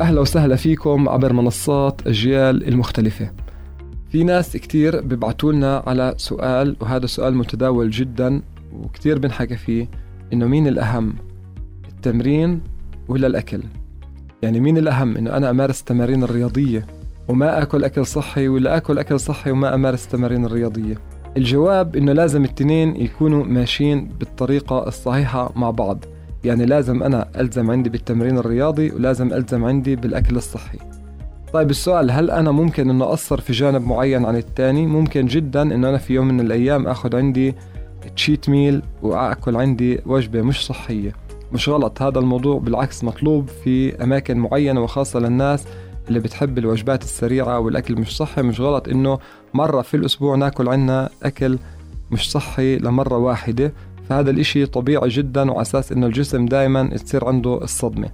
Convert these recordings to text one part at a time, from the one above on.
أهلا وسهلا فيكم عبر منصات أجيال المختلفة. في ناس كتير لنا على سؤال وهذا سؤال متداول جدا وكتير بنحكى فيه إنه مين الأهم التمرين ولا الأكل؟ يعني مين الأهم؟ إنه أنا أمارس التمارين الرياضية وما أكل أكل صحي ولا أكل أكل صحي وما أمارس التمارين الرياضية. الجواب إنه لازم التنين يكونوا ماشيين بالطريقة الصحيحة مع بعض. يعني لازم أنا ألزم عندي بالتمرين الرياضي ولازم ألزم عندي بالأكل الصحي. طيب السؤال هل أنا ممكن أنه أقصر في جانب معين عن التاني؟ ممكن جدا أنه أنا في يوم من الأيام أخذ عندي تشيت ميل وأكل عندي وجبة مش صحية. مش غلط هذا الموضوع بالعكس مطلوب في أماكن معينة وخاصة للناس اللي بتحب الوجبات السريعة والأكل مش صحي. مش غلط إنه مرة في الأسبوع ناكل عنا أكل مش صحي لمرة واحدة. فهذا الإشي طبيعي جدا وعساس إنه الجسم دائما تصير عنده الصدمة.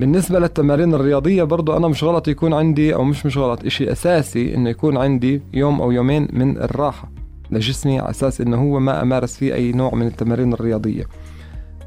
بالنسبة للتمارين الرياضية برضو أنا مش غلط يكون عندي أو مش مش غلط إشي أساسي إنه يكون عندي يوم أو يومين من الراحة لجسمي على أساس إنه هو ما أمارس فيه أي نوع من التمارين الرياضية.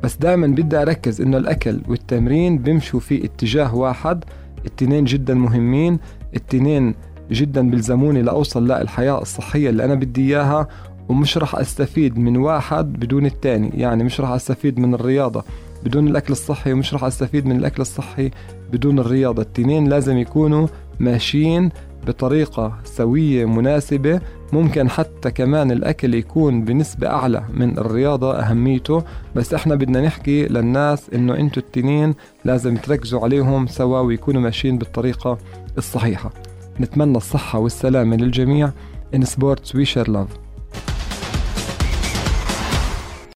بس دائما بدي أركز إنه الأكل والتمرين بيمشوا في اتجاه واحد التنين جدا مهمين التنين جدا بيلزموني لأوصل للحياة الصحية اللي أنا بدي إياها ومش راح أستفيد من واحد بدون التاني. يعني مش راح أستفيد من الرياضة بدون الأكل الصحي ومش راح أستفيد من الأكل الصحي بدون الرياضة. التنين لازم يكونوا ماشيين بطريقة سوية مناسبة. ممكن حتى كمان الأكل يكون بنسبة أعلى من الرياضة أهميته. بس إحنا بدنا نحكي للناس إنه أنتوا التنين لازم تركزوا عليهم سوا ويكونوا ماشيين بالطريقة الصحيحة. نتمنى الصحة والسلامة للجميع. In sports we share love.